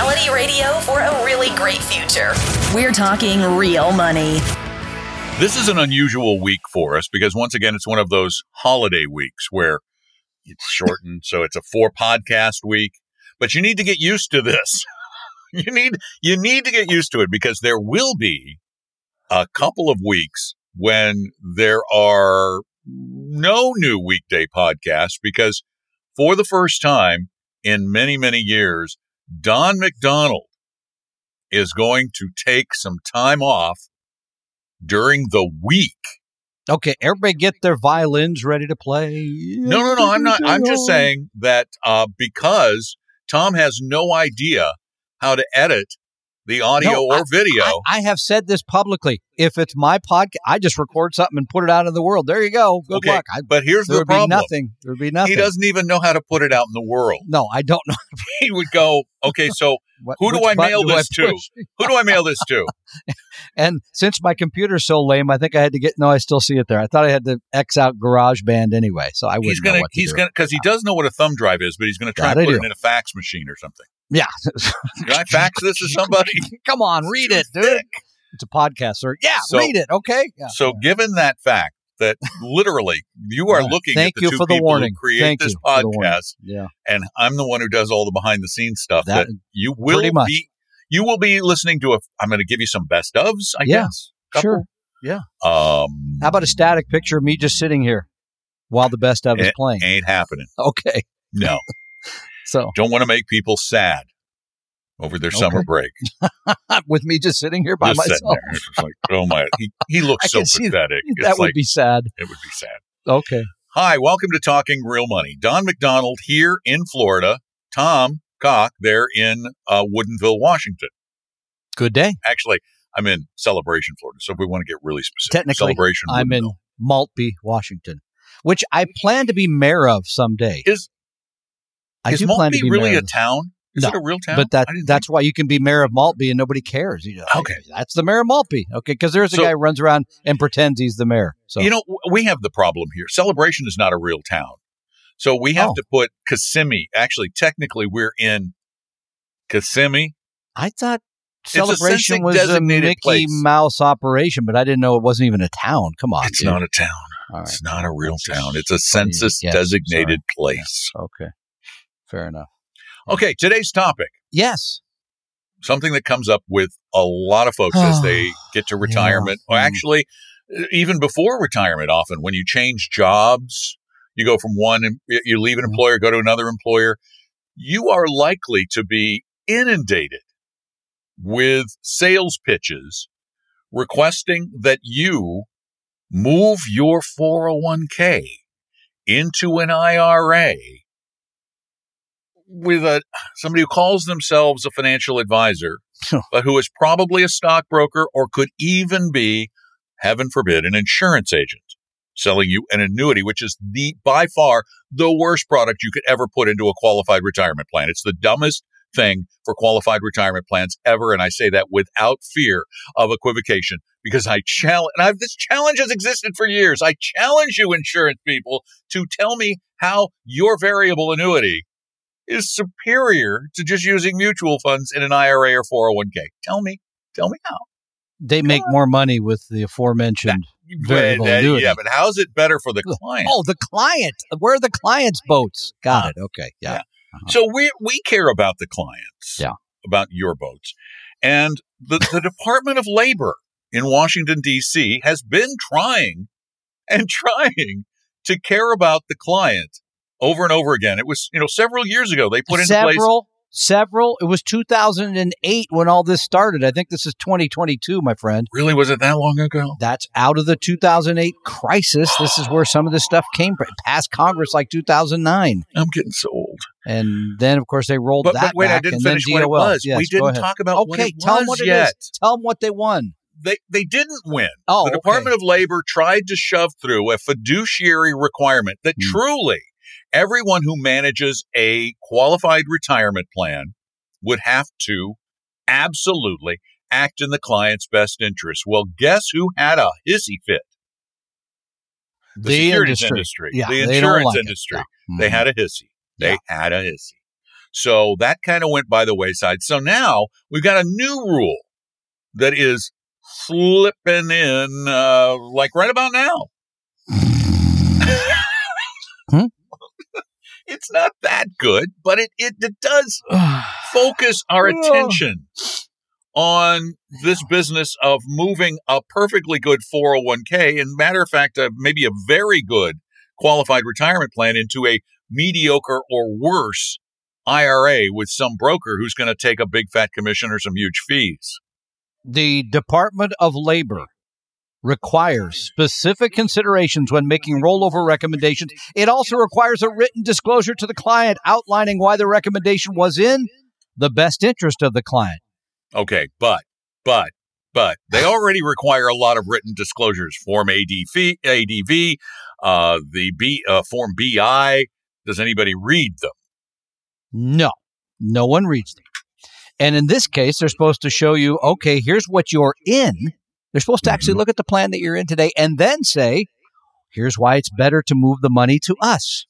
Reality radio for a really great future. We're talking real money. This is an unusual week for us because once again, it's one of those holiday weeks where it's shortened. so it's a four podcast week, but you need to get used to this. you need, you need to get used to it because there will be a couple of weeks when there are no new weekday podcasts because for the first time in many, many years, Don McDonald is going to take some time off during the week. Okay, everybody get their violins ready to play. No, no, no. I'm not. I'm just saying that uh, because Tom has no idea how to edit the audio No, or I- video. I, I have said this publicly. If it's my podcast, I just record something and put it out in the world. There you go. Good okay, luck. I, but here's the problem. nothing. There would be nothing. He doesn't even know how to put it out in the world. No, I don't know. He would go, okay, so What, Who do I mail do I this to? who do I mail this to? And since my computer's so lame, I think I had to get. No, I still see it there. I thought I had to X out GarageBand anyway, so I wouldn't he's gonna, know what to he's gonna, because he does know what a thumb drive is, but he's gonna try That and put it in a fax machine or something. Yeah, Can I fax this to somebody? come on, read it, dude. It's a podcast, sir. Yeah, So- read it. Okay. Yeah. So, given that fact that literally you are Yeah. looking Thank at the you two for the people warning. who create Thank this you for the podcast, Yeah. and I'm the one who does all the behind the scenes stuff, that, That- you will be, you will be listening to a. I'm going to give you some best ofs, I Yeah, guess. Couple. Sure. Yeah. Um, How about a static picture of me just sitting here while the best of is playing? ain't happening. Okay. No, So don't want to make people sad over their summer break. with me just sitting here by Just myself, like, oh my, he, he looks so see that. pathetic. That would like, be sad. it would be sad. Okay. Hi, welcome to Talking Real Money. Don McDonald here in Florida. Tom Cock there in uh, Woodinville, Washington. Good day. Actually, I'm in Celebration, Florida. So if we want to get really specific, Technically, Celebration. I'm in Maltby, Washington, which I plan to be mayor of someday. Is I is Maltby to be really mayor a town? Is No, it a real town? But that that's why you can be mayor of Maltby and nobody cares. You know, Okay. that's the mayor of Maltby. Okay, because there's a So- guy who runs around and pretends he's the mayor. So you know we have the problem here. Celebration is not a real town, so we have Oh. to put Kissimmee. Actually, technically, we're in Kissimmee. I thought celebration census was a Mickey place. Mouse operation, but I didn't know it wasn't even a town. Come on, It's dude. not a town. Right. It's not a real town. It's a census designated place. Okay, fair enough. Okay, today's topic. Yes. something that comes up with a lot of folks as they get to retirement, or Mm. actually, even before retirement, often when you change jobs, you go from one, you leave an employer, go to another employer, you are likely to be inundated with sales pitches requesting that you move your 401k into an IRA with a somebody who calls themselves a financial advisor, but who is probably a stockbroker or could even be, heaven forbid, an insurance agent selling you an annuity, which is the by far the worst product you could ever put into a qualified retirement plan. It's the dumbest thing for qualified retirement plans ever. And I say that without fear of equivocation because I challenge, and I've, this challenge has existed for years. I challenge you insurance people to tell me how your variable annuity is superior to just using mutual funds in an IRA or 401k. Tell me, tell me how. They make more money with the aforementioned. Variable But, uh, annuity. yeah, but how's it better for the client? Oh, the client. Where are the client's boats? Got it. Okay. Yeah. Yeah. So we we care about the clients, Yeah. about your boats, and the the Department of Labor in Washington D.C. has been trying and trying to care about the client over and over again. It was you know several years ago they put into place Several Several. It was 2008 when all this started. I think this is 2022, my friend. Really? Was it that long ago? That's out of the 2008 crisis. This is where some of this stuff came from. Past Congress like 2009. I'm getting so old. And then, of course, they rolled But, that but wait, back. I didn't finish what it was. Yes, we didn't talk about what Okay, it tell them what yet. it is. Tell them what they won. They they didn't win. Oh, the okay. Department of Labor tried to shove through a fiduciary requirement that Hmm. truly everyone who manages a qualified retirement plan would have to absolutely act in the client's best interest. Well, guess who had a hissy fit? The, securities industry, Yeah, the insurance like industry. Yeah. They Mhm. had a hissy. They had a hissy. So that kind of went by the wayside. So now we've got a new rule that is slipping in, uh, like right about now. Hmm? It's not that good, but it, it, it does focus our attention on this business of moving a perfectly good 401k and matter of fact uh, maybe a very good qualified retirement plan into a mediocre or worse IRA with some broker who's going to take a big fat commission or some huge fees. the Department of Labor requires specific considerations when making rollover recommendations. It also requires a written disclosure to the client outlining why the recommendation was in the best interest of the client. Okay, but but but they already require a lot of written disclosures. Form ADV, ADV, uh, the B uh, Form BI. Does anybody read them? No, no one reads them. And in this case, they're supposed to show you, okay, here's what you're in. They're supposed to actually Mhm. look at the plan that you're in today and then say, here's why it's better to move the money to us.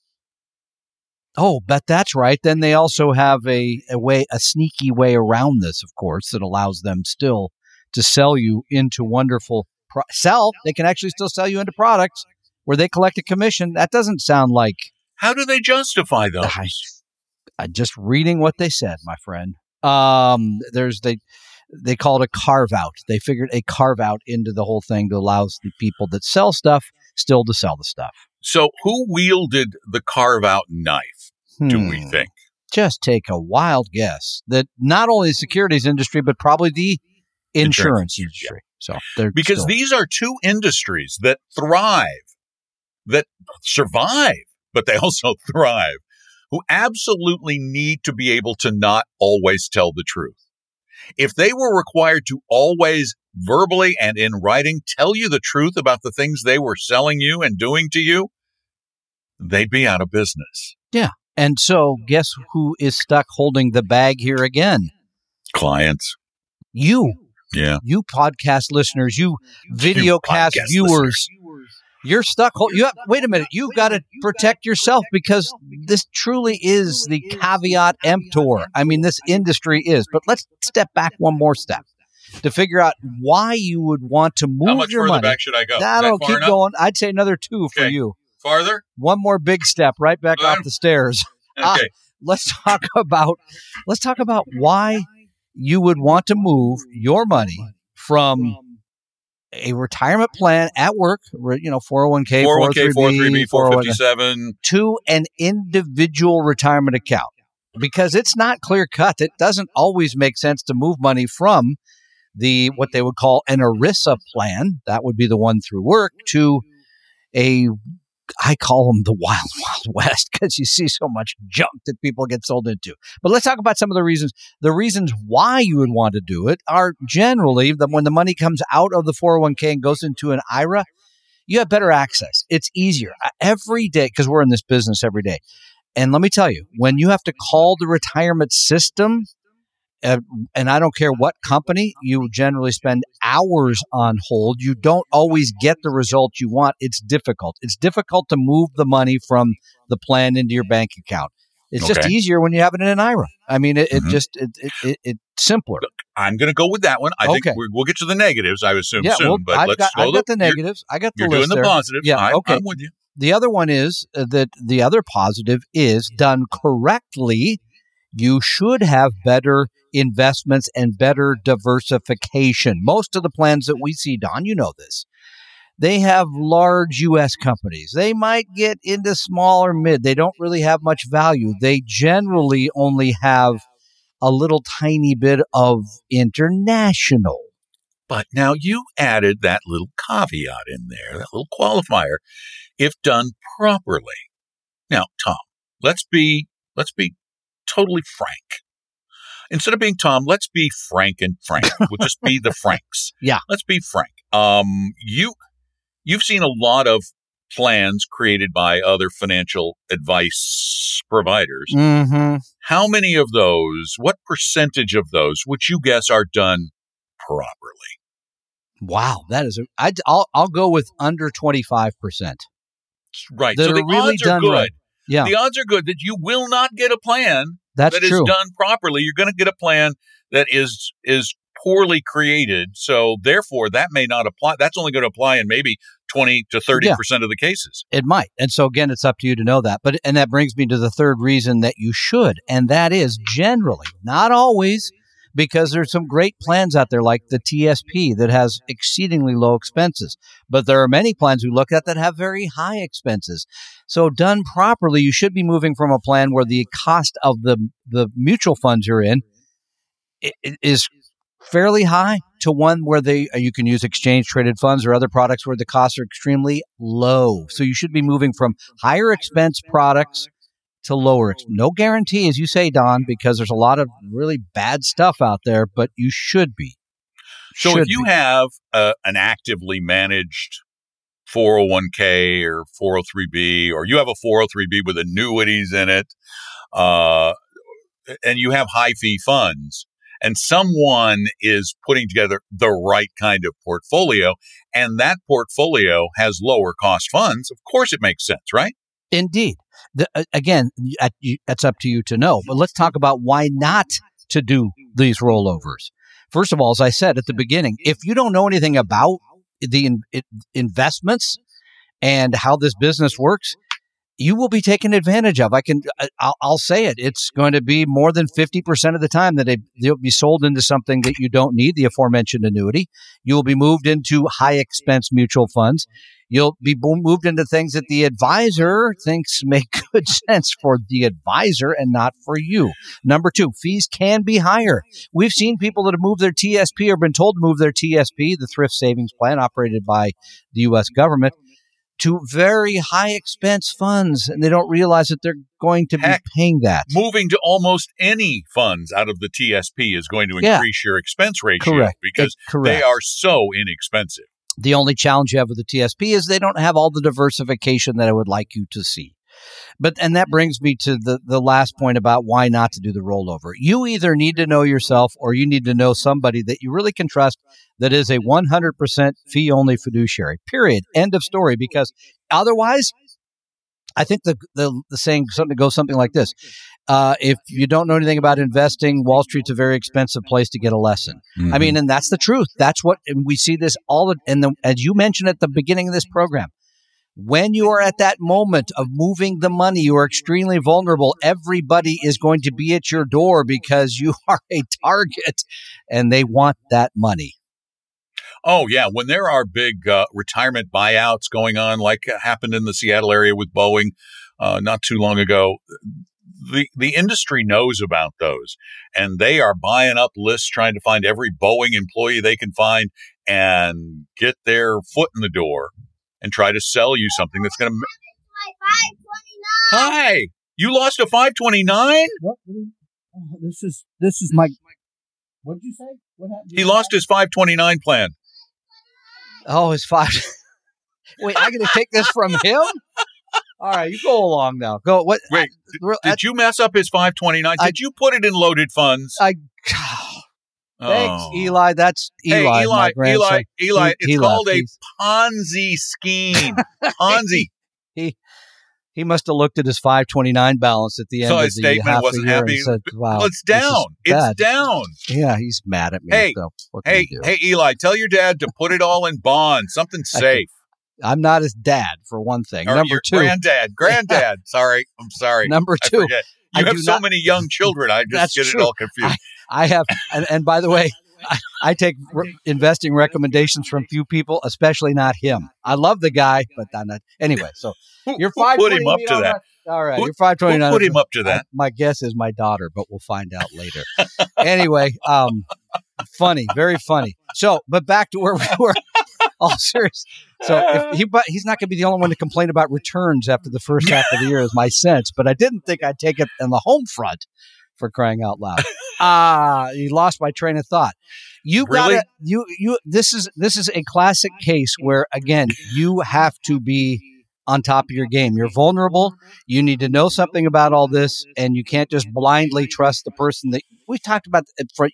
Oh, but that's right. Then they also have a, a way, a sneaky way around this, of course, that allows them still to sell you into wonderful pro- sell. They can actually still sell you into products where they collect a commission. That doesn't sound like How do they justify those? I, I just reading what they said, my friend. Um, there's they they call it a carve out. They figured a carve out into the whole thing to allow the people that sell stuff still to sell the stuff. So, who wielded the carve out knife? Do we Hmm. think? Just take a wild guess that not only the securities industry but probably the insurance, Insurance industry, industry. So Because still- these are two industries that thrive, that survive, but they also thrive, who absolutely need to be able to not always tell the truth. If they were required to always verbally and in writing tell you the truth about the things they were selling you and doing to you, they'd be out of business. Yeah. And so guess who is stuck holding the bag here again? Clients. You. Yeah. you podcast listeners, you video cast podcast viewers, you're stuck. hol- You have, wait a minute. You've got to protect yourself because this truly is the caveat emptor. I mean, this industry is. But let's step back one more step to figure out why you would want to move How much your further money. back should I go? Is That'll that keep enough? going. I'd say another two for you. Farther? One more big step right back Okay. off the stairs. Okay. Let's talk about let's talk about why you would want to move your money from a retirement plan at work, you know, 401k, 401k, 403b, 403b, 457. to an individual retirement account because it's not clear cut. It doesn't always make sense to move money from the what they would call an ERISA plan, that would be the one through work, to a I call them the wild, wild west because you see so much junk that people get sold into. But let's talk about some of the reasons. The reasons why you would want to do it are generally that when the money comes out of the 401k and goes into an IRA, you have better access. It's easier Uh, every day because we're in this business every day. And let me tell you, when you have to call the retirement system, and I don't care what company, you generally spend hours on hold. You don't always get the result you want. It's difficult. It's difficult to move the money from the plan into your bank account. It's just easier when you have it in an IRA. I mean, it, it Mhm. just it, it, it, it's simpler. I'm going to go with that one. I think Okay. we we'll get to the negatives, I assume, yeah, soon. well, but I've let's got, I've got the you're- negatives. I got the You're, list doing the there. positives. Yeah, I, okay. I'm with you. The other one is uh, that the other positive is done correctly. You should have better investments and better diversification. Most of the plans that we see, Don, you know this, they have large U.S. companies. They might get into small or mid. They don't really have much value. They generally only have a little tiny bit of international. But now you added that little caveat in there, that little qualifier, if done properly. Now, Tom, let's be let's be totally frank. Instead of being Tom, let's be Frank and Frank. We'll just be the Franks. Yeah. Let's be frank. Um, you you've seen a lot of plans created by other financial advice providers. Mm-hmm. How many of those, what percentage of those would you guess are done properly? Wow, that is. A, I'd, I'll I'll go with under twenty five percent. Right. That so the really odds are done good. right. Yeah, The odds are good that you will not get a plan that's that is done properly. You're going to get a plan that is is poorly created. So therefore, that may not apply. That's only going to apply in maybe twenty to thirty Yeah. percent of the cases. It might. And so again, it's up to you to know that. But and that brings me to the third reason that you should, and that is generally, not always, because there's some great plans out there like the TSP that has exceedingly low expenses. But there are many plans we look at that have very high expenses. So done properly, you should be moving from a plan where the cost of the the mutual funds you're in is fairly high to one where they uh, you can use exchange traded funds or other products where the costs are extremely low. So you should be moving from higher expense products to lower. ex- No guarantee, as you say, Don, because there's a lot of really bad stuff out there, but you should be. So Should if you be. have uh, an actively managed 401k or 403b, or you have a 403b with annuities in it, uh, and you have high fee funds, and someone is putting together the right kind of portfolio, and that portfolio has lower cost funds, of course it makes sense, right? Indeed. The, again, that's up to you to know. But let's talk about why not to do these rollovers. First of all, as I said at the beginning, if you don't know anything about the in, investments and how this business works, you will be taken advantage of. I can, I- I'll, I'll say it. It's going to be more than 50% of the time that it, they'll be sold into something that you don't need, the aforementioned annuity. You will be moved into high expense mutual funds. You'll be moved into things that the advisor thinks make good sense for the advisor and not for you. Number two, fees can be higher. We've seen people that have moved their TSP or been told to move their TSP, the thrift savings plan operated by the U.S. government, to very high expense funds, and they don't realize that they're going to be paying that. Moving to almost any funds out of the TSP is going to Yeah. increase your expense ratio Correct. because Correct. they are so inexpensive. The only challenge you have with the TSP is they don't have all the diversification that I would like you to see. But and that brings me to the the last point about why not to do the rollover. You either need to know yourself or you need to know somebody that you really can trust that is a 100% fee only fiduciary. Period. End of story because otherwise I think the the, the saying something goes something like this. Uh, if you don't know anything about investing, Wall Street's a very expensive place to get a lesson. I mean, and that's the truth. That's what and we see this all. the- And the, as you mentioned at the beginning of this program, when you are at that moment of moving the money, you are extremely vulnerable. Everybody is going to be at your door because you are a target, and they want that money. Oh yeah, when there are big uh, retirement buyouts going on, like happened in the Seattle area with Boeing uh, not too long ago, the the industry knows about those, and they are buying up lists, trying to find every Boeing employee they can find and get their foot in the door and try to sell you something that's going to. Hi, you lost a five twenty nine. What? Oh, this is this is my. What did you say? What happened? He lost his five twenty nine plan. Oh, his five. Wait, I got to take this from him. All right, you go along now. Go. What? Wait, Real- Did you mess up his five twenty nine? I- Did you put it in loaded funds? I. Thanks, Oh. Eli. That's Eli. Hey, my Eli. Eli, Eli, it's called a Ponzi scheme. Ponzi. He he must have looked at his 529 balance at the end So of his the statement wasn't happy. and said, "Wow, well, it's down. It's bad." down. Yeah, he's mad at me. Hey, so Hey, hey, Eli, tell your dad to put it all in bonds, something safe. I'm not his dad for one thing. Or Number your two, granddad, granddad. Sorry, I'm sorry. number two, forget. I You have so not- many young children. I just get true. it all confused. I have, and, and by the way, I, I take re- investing recommendations from few people, especially not him. I love the guy, but I'm not. Anyway, so you're five. put him up to that? All right, Who- you're five twenty nine. put him up to that? My guess is my daughter, but we'll find out later. anyway, um, funny, very funny. So, but back to where we were. All serious. So if he, but he's not going to be the only one to complain about returns after the first half of the year, is my sense. But I didn't think I'd take it on the home front for crying out loud. Ah, you lost my train of thought. You Really? to you you. This is this is a classic case where again you have to be on top of your game. You're vulnerable. You need to know something about all this, and you can't just blindly trust the person that we talked about.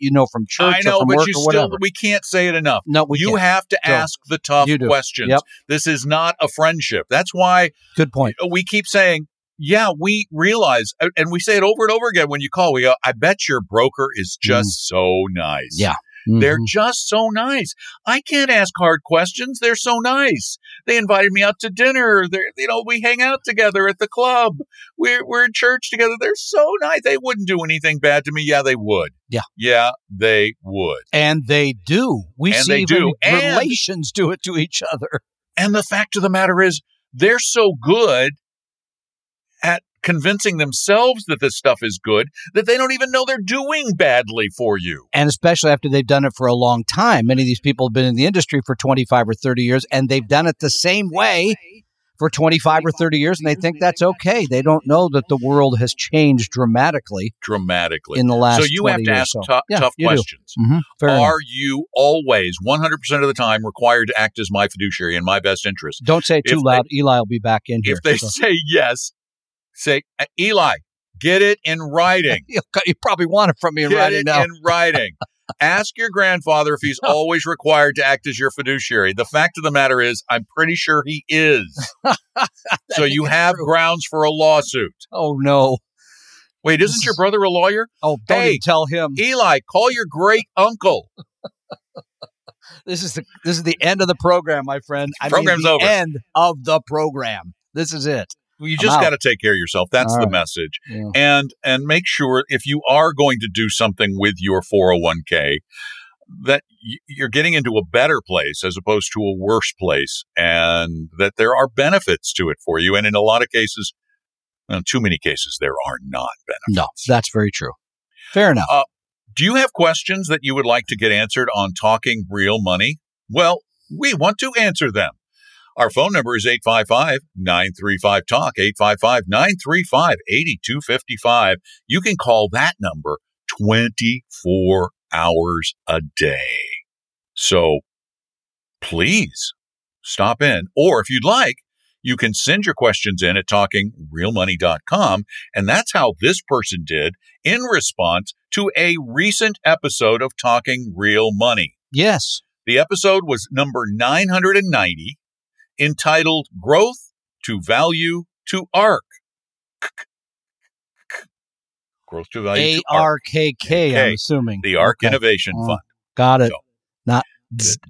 You know, from church I know, or but you still we can't say it enough. no, we you can't. have to ask the tough questions. Yep. This is not a friendship. That's why Good point. we keep saying, yeah, we realize, and we say it over and over again when you call. We go, I bet your broker is just so nice. Mm. Yeah. They're Mhm. just so nice. I can't ask hard questions. They're so nice. They invited me out to dinner. They're, you know, we hang out together at the club. We're, we're in church together. They're so nice. They wouldn't do anything bad to me. Yeah, they would. Yeah. Yeah, they would. and they do. We And see do. And- relations do it to each other. And the fact of the matter is, they're so good convincing themselves that this stuff is good that they don't even know they're doing badly for you. And especially after they've done it for a long time. Many of these people have been in the industry for 25 or 30 years and they've done it the same way for 25 or 30 years and they think that's okay. They don't know that the world has changed dramatically Dramatically. in the last so you have to ask So, tou- yeah, tough questions. Mhm. Fair enough. Are you always 100% of the time required to act as my fiduciary in my best interest? Don't say it too if they- loud. Eli will be back in here. If they So- say yes, say, "Uh, Eli, get it in writing. you probably want it from me in Get writing it now. in writing. Ask your grandfather if he's always required to act as your fiduciary. The fact of the matter is, I'm pretty sure he is. so you have true. grounds for a lawsuit. oh no! Wait, isn't your brother a lawyer? Oh, don't Hey, tell him. Eli, call your great uncle. This is the this is the end of the program, my friend. I Program's mean, the over. End of the program. This is it. You just got to take care of yourself. That's All the right. message. Yeah. And and make sure if you are going to do something with your 401k that you're getting into a better place as opposed to a worse place and that there are benefits to it for you and in a lot of cases well, too many cases there are not benefits. No, that's very true. Fair enough. Uh, do you have questions that you would like to get answered on talking real money? Well, we want to answer them. Our phone number is 855 935 Talk, 855 935 8255. You can call that number 24 hours a day. So please stop in. Or if you'd like, you can send your questions in at talkingrealmoney.com. And that's how this person did in response to a recent episode of Talking Real Money. yes. The episode was number 990, entitled Growth to Value to ARC. Growth to Value A to ARC. R K K. I'm assuming The ARK Okay. Innovation Oh, Fund. Got it. So, Not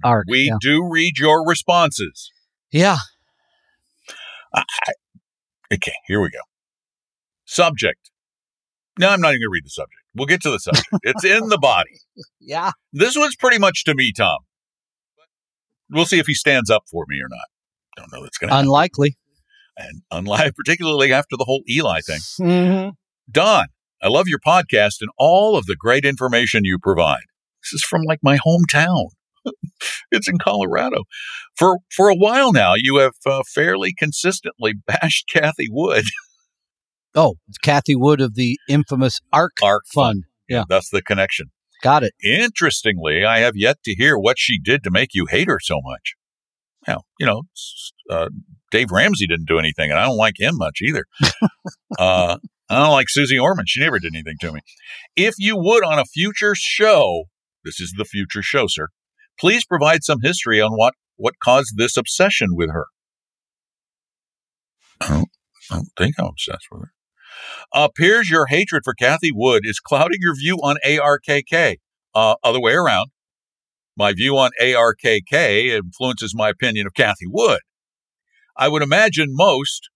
arc. We yeah. do read your responses. yeah. Okay, here we go. Subject. No, I'm not even going to read the subject. We'll get to the subject. it's in the body. Yeah. This one's pretty much to me, Tom. We'll see if he stands up for me or not. Don't know that's going to happen. Unlikely. And unlike, particularly after the whole Eli thing. Mhm. Don, I love your podcast and all of the great information you provide. This is from like my hometown. it's in Colorado. For for a while now, you have uh, fairly consistently bashed Cathie Wood, Oh, Cathie Wood of the infamous ARK, ARK Fund. Yeah. That's the connection. Got it. Interestingly, I have yet to hear what she did to make you hate her so much. Now, you know, uh, Dave Ramsey didn't do anything, and I don't like him much either. uh, I don't like Suze Orman. She never did anything to me. If you would, on a future show, this is the future show, sir, please provide some history on what, what caused this obsession with her. I don't, I don't think I'm obsessed with her. Appears your hatred for Cathie Wood is clouding your view on ARKK. Uh, other way around. My view on ARKK influences my opinion of Cathie Wood. I would imagine most,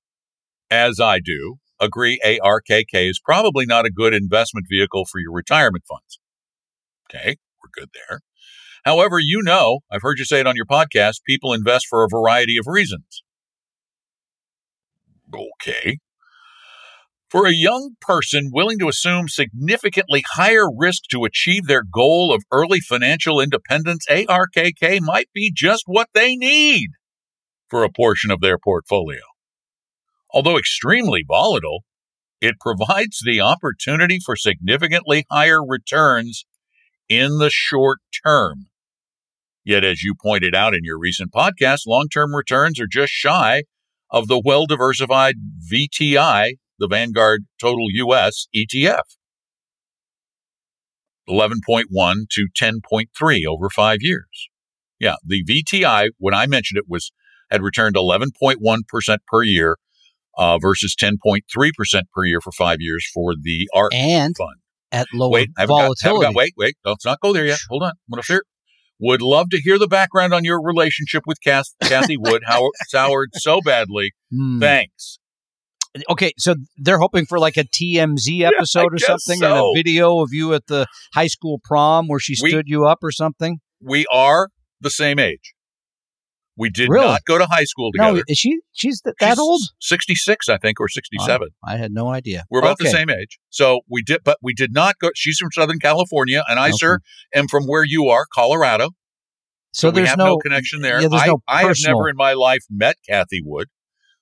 as I do, agree ARKK is probably not a good investment vehicle for your retirement funds. Okay, we're good there. However, you know, I've heard you say it on your podcast, people invest for a variety of reasons. Okay. For a young person willing to assume significantly higher risk to achieve their goal of early financial independence, ARKK might be just what they need for a portion of their portfolio. Although extremely volatile, it provides the opportunity for significantly higher returns in the short term. Yet, as you pointed out in your recent podcast, long term returns are just shy of the well diversified VTI the Vanguard Total US ETF. 11.1 to 10.3 over five years. Yeah, the VTI, when I mentioned it, was had returned 11.1% per year uh, versus 10.3% per year for five years for the ARK and fund. At lower wait, volatility. Got, got, wait, wait, let's not go there yet. Hold on. I'm going to share. Would love to hear the background on your relationship with Cathie Wood, how it soured so badly. Hmm. Thanks okay, so they're hoping for like a TMZ episode yeah, or something, so. and a video of you at the high school prom where she stood we, you up or something. We are the same age. We did really? not go to high school together. No, is she? She's th- that she's old? Sixty six, I think, or sixty seven. Oh, I had no idea. We're about okay. the same age, so we did, but we did not go. She's from Southern California, and I, okay. sir, am from where you are, Colorado. So, so there's we have no, no, connection there. Yeah, I, no I have never in my life met Cathie Wood.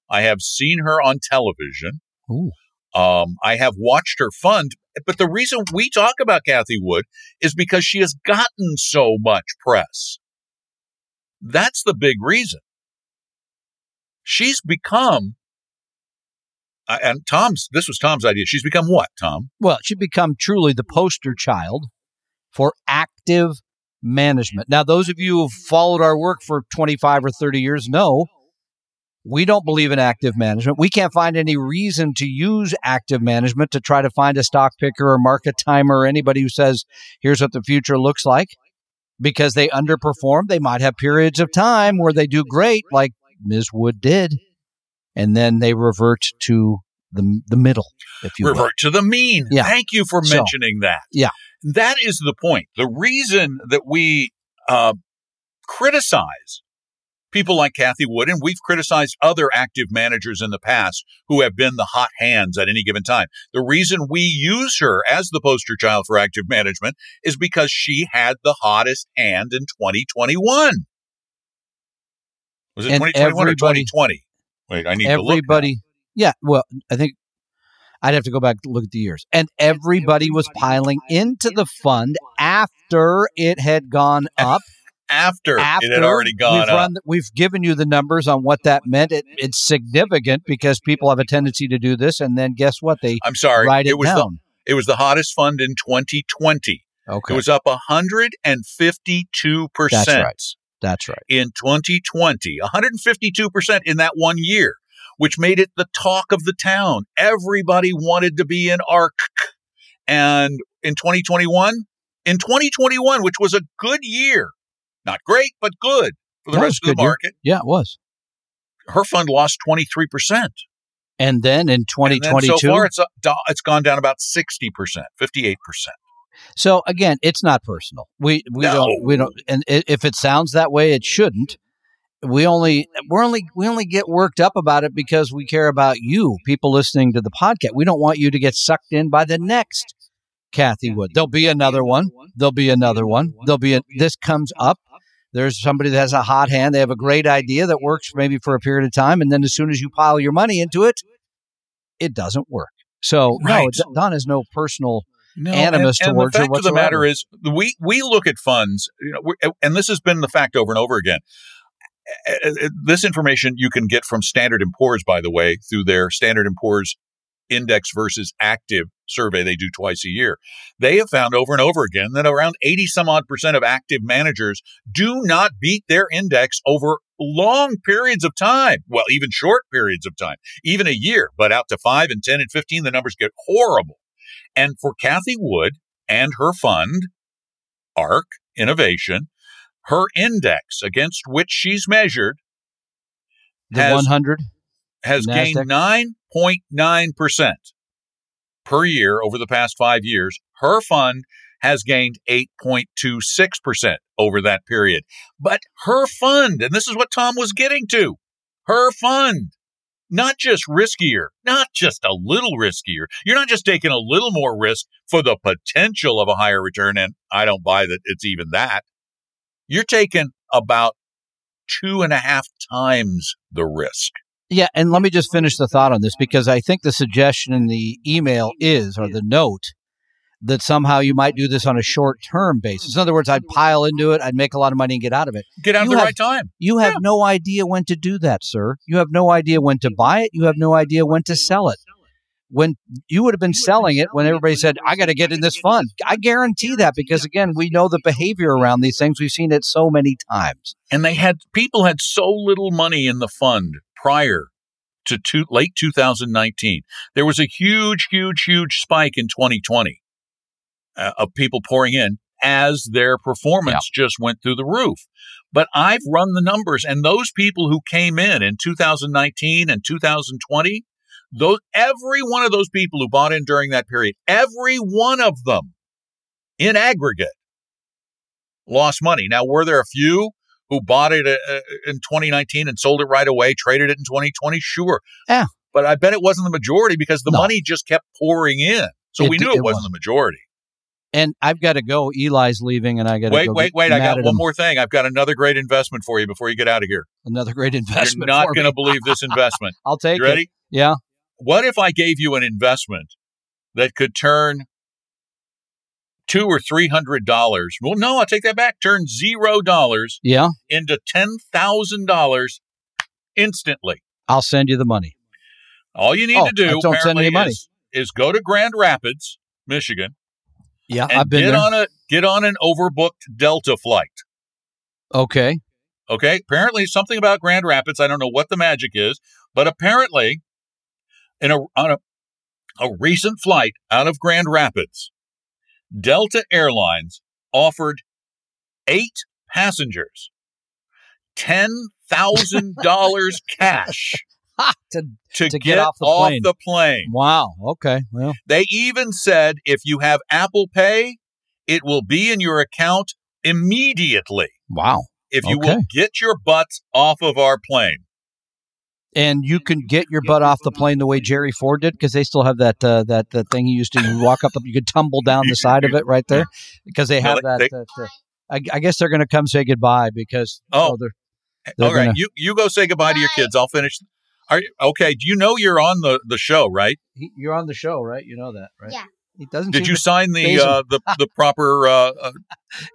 I have seen her on television. Ooh. Um, I have watched her fund, but the reason we talk about Cathie Wood is because she has gotten so much press. That's the big reason. She's become, and Tom's, this was Tom's idea. She's become what, Tom? Well, she's become truly the poster child for active management. Now, those of you who've followed our work for 25 or 30 years know we don't believe in active management. We can't find any reason to use active management to try to find a stock picker or market timer or anybody who says, here's what the future looks like because they underperform. They might have periods of time where they do great, like Ms. Wood did, and then they revert to the, the middle, if you revert will. to the mean. Yeah. Thank you for So, mentioning that. yeah. That is the point. The reason that we uh, criticize people like Cathie Wood, and we've criticized other active managers in the past who have been the hot hands at any given time. The reason we use her as the poster child for active management is because she had the hottest hand in 2021. Was it And 2021 or 2020? Wait, I need to look. now. everybody yeah well i think i'd have to go back to look at the years and everybody was piling into the fund after it had gone up after, after it had already gone we've up. run, we've given you the numbers on what that meant it, it's significant because people have a tendency to do this and then guess what they I'm sorry. write it, was down the it was the hottest fund in 2020. okay It was up 152 percent. That's right. that's right in 2020, 152% in that one year, which made it the talk of the town. Everybody wanted to be in ARK. And in 2021, in 2021, which was a good year, not great, but good for the That rest of the good year. market, yeah it was her fund lost 23%. and then in And then 2022 so far, it's, it's gone down about 60%, 58%. So again, it's not personal. We we No. don't we don't and if it sounds that way it shouldn't. We only we're only we only get worked up about it because we care about you, people listening to the podcast. We don't want you to get sucked in by the next Cathie Wood. There'll be another one. There'll be another one. There'll be a, this comes up. There's somebody that has a hot hand. They have a great idea that works maybe for a period of time, and then as soon as you pile your money into it, it doesn't work. So Right. no, Don has no personal No, animus and, and towards the fact of the matter is we we look at funds you know and this has been the fact over and over again this information you can get from standard and poor's by the way through their standard and poor's index versus active survey they do twice a year. They have found over and over again that around 80 some odd percent of active managers do not beat their index over long periods of time. Well even short periods of time. Even a year but out to 5 and 10 and 15 the numbers get horrible. And for Cathie Wood and her fund, ARK Innovation, her index against which she's measured the has- 100 has NASDAQ? gained 9.9% per year over the past five years. Her fund has gained 8.26% over that period. But her fund, and this is what Tom was getting to, her fund not just riskier, not just a little riskier. You're not just taking a little more risk for the potential of a higher return. And I don't buy that it's even that. You're taking about two and a half times the risk. Yeah, and let me just finish the thought on this because I think the suggestion in the email is, or the note, that somehow you might do this on a short term basis. In other words, I'd pile into it, I'd make a lot of money and get out of it. Get out You at the have- right time. You have Yeah. no idea when to do that, sir. You have no idea when to buy it. You have no idea when to sell it. When you would have been selling it when everybody said, I got to get in this fund. I guarantee that because, again, we know the behavior around these things. We've seen it so many times. And they had people had so little money in the fund prior to two, late 2019. There was a huge, huge, huge spike in 2020 uh, of people pouring in as their performance just went through the roof. But I've run the numbers, and those people who came in in 2019 and 2020, those every one of those people who bought in during that period, every one of them, in aggregate, lost money. Now, were there a few who bought it uh, uh, in 2019 and sold it right away, traded it in 2020? Sure. Yeah. But I bet it wasn't the majority because the No. money just kept pouring in. So It we knew it, it wasn't the majority. And I've got to go. Eli's leaving, and I got to Wait, go wait, wait. I got one him. more thing. I've got another great investment for you before you get out of here. Another great investment. You're not going to believe this investment. I'll take you ready? it. Yeah. What if I gave you an investment that could turn two or three hundred dollars? Well, no, I'll take that back. Turn zero dollars Yeah. into ten thousand dollars instantly. I'll send you the money. All you need Oh, to do don't send any money. is, is go to Grand Rapids, Michigan, Yeah. I've been get there. on a get on an overbooked Delta flight. okay. Okay. Apparently, something about Grand Rapids. I don't know what the magic is, but apparently, in a on a a recent flight out of Grand Rapids, Delta Airlines offered eight passengers ten thousand dollars cash Ha, to- to, To get, get off off, the plane. the plane. wow. Okay. Well, They even said if you have Apple Pay, it will be in your account immediately wow. if you Okay. will get your butts off of our plane. And you can get your butt off the plane the way Jerry Ford did because they still have that uh, that that thing you used to you walk up. You could tumble down the side of it right there because they have Well, that. they- that uh, I, I guess they're going to come say goodbye because Oh. they're They're All right, gonna- you you go say goodbye to your kids. I'll finish. Are you, okay? Do you know you're on the the show, right? you're on the show, right? You know that, right? Yeah. He doesn't. Did you sign the uh, the the proper uh, uh,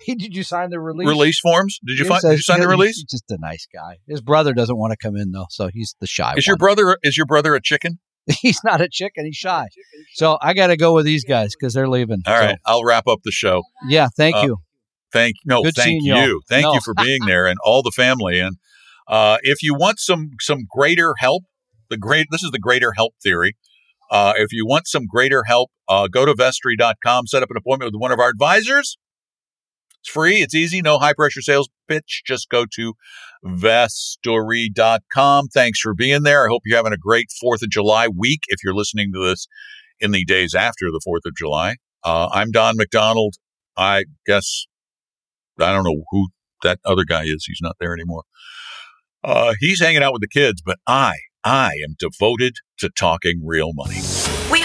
did you sign the release? release forms? Did you He find? says- Did you sign the release? He's just a nice guy. His brother doesn't want to come in though, so he's the shy. Is your brother is your brother a chicken? he's not a chicken. He's shy. So I got to go with these guys because they're leaving. All So, right, I'll wrap up the show. Yeah. Thank Uh, you. Thank no, Good thank you, y'all. thank No. you for being there and all the family. And uh, if you want some some greater help, the great this is the greater help theory. Uh, if you want some greater help, uh, go to vestory.com, set up an appointment with one of our advisors. It's free. It's easy. No high pressure sales pitch. Just go to vestory.com. Thanks for being there. I hope you're having a great 4th of July week if you're listening to this in the days after the 4th of July. Uh, I'm Don McDonald. I guess I don't know who that other guy is. He's not there anymore. Uh, he's hanging out with the kids, but I, I am devoted to talking real money.